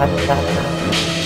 حتى تعلم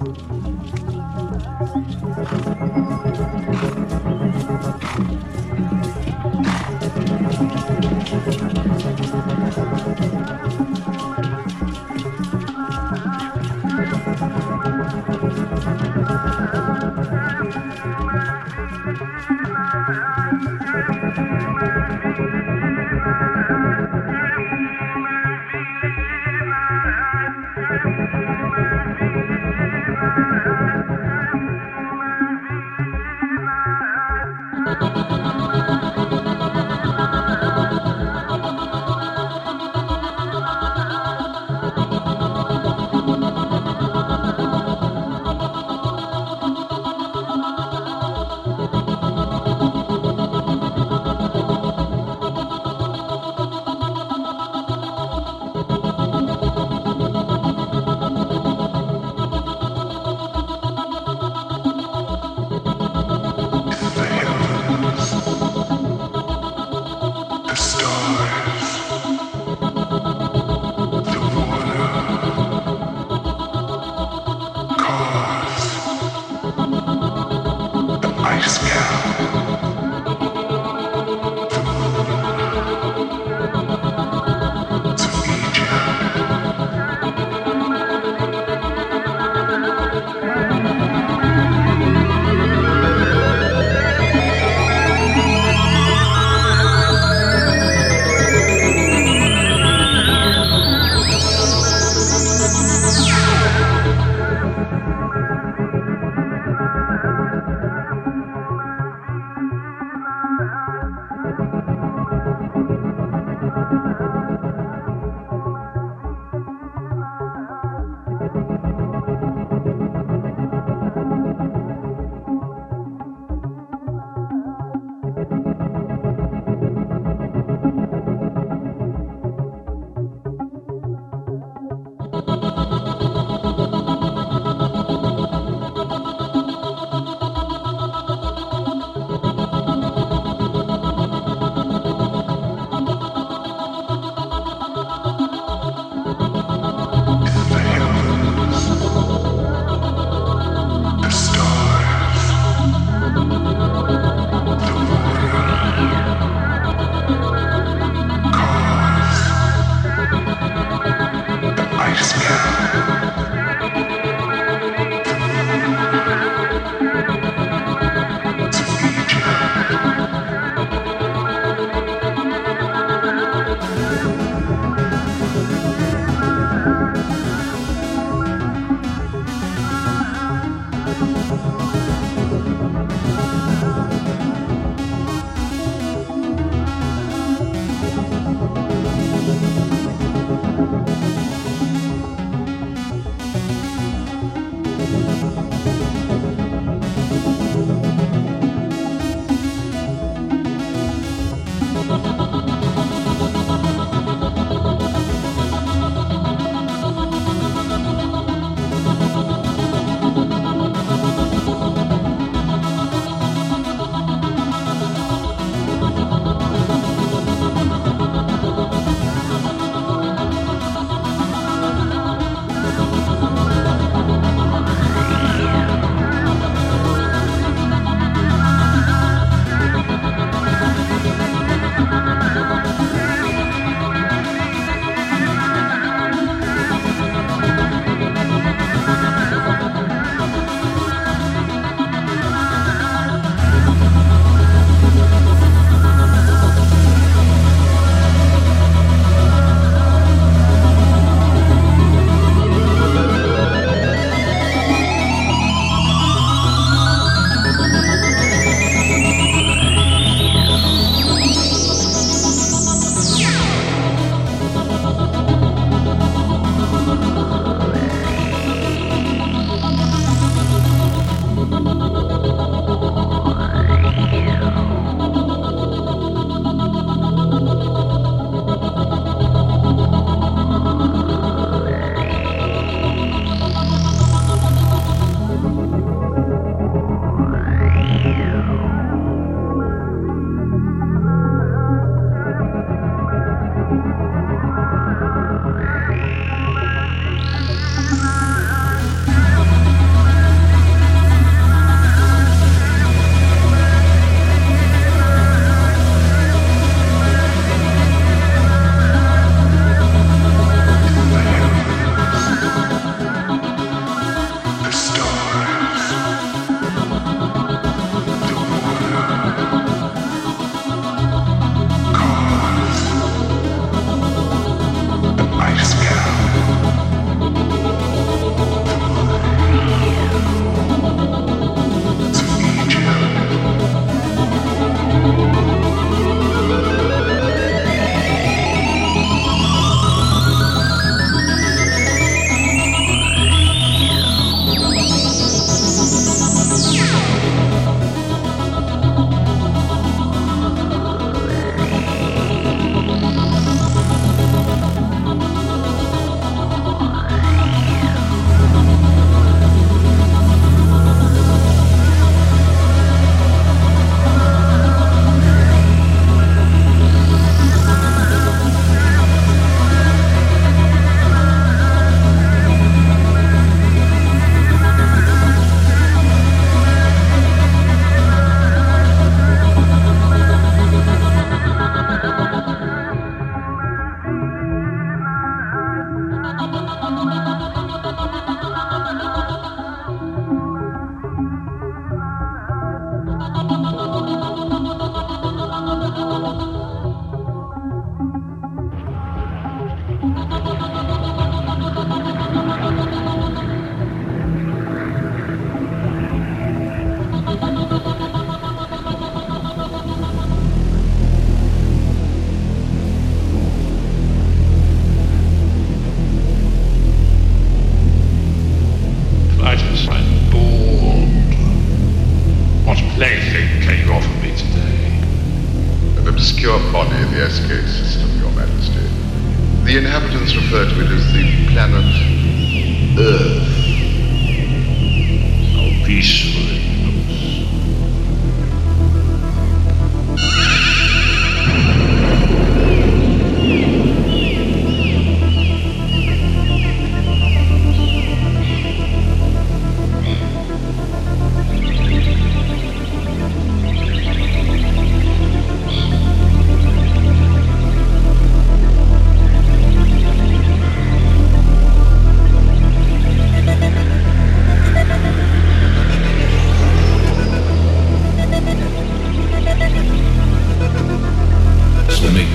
Thank you.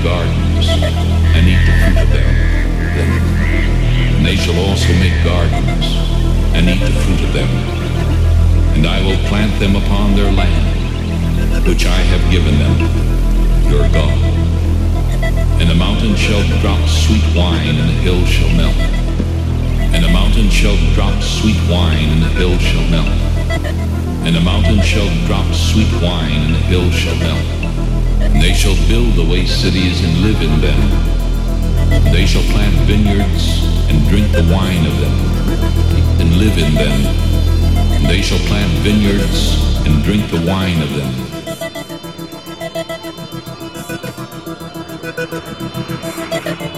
Gardens and eat the fruit of them. And they shall also make gardens and eat the fruit of them. And I will plant them upon their land, which I have given them, your God. And the mountain shall drop sweet wine, and the hill shall melt. And the mountain shall drop sweet wine, and the hill shall melt. And the mountain shall drop sweet wine, and the hill shall melt. They shall build the waste cities and live in them. They shall plant vineyards and drink the wine of them, and live in them. They shall plant vineyards and drink the wine of them. So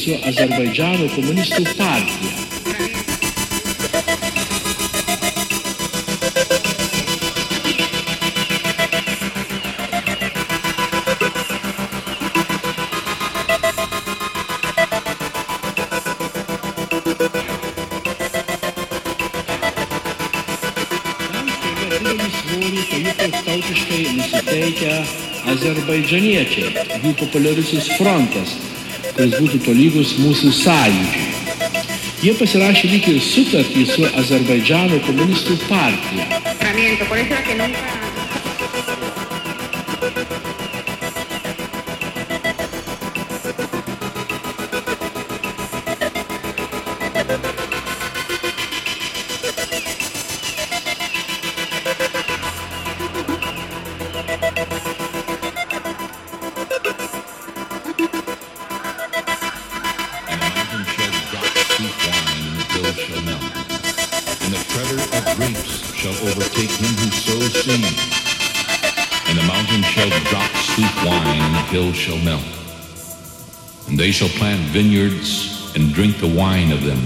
su Azerbaidžiano komunistų partija. tautiškai nusiteikę azerbaidžaniečiai, jų populiarusis frontas, kuris būtų tolygus mūsų sąjūdžiui. Jie pasirašė lyg ir sutartį su Azerbaidžiano komunistų partija. Por eso shall melt. And they shall plant vineyards and drink the wine of them.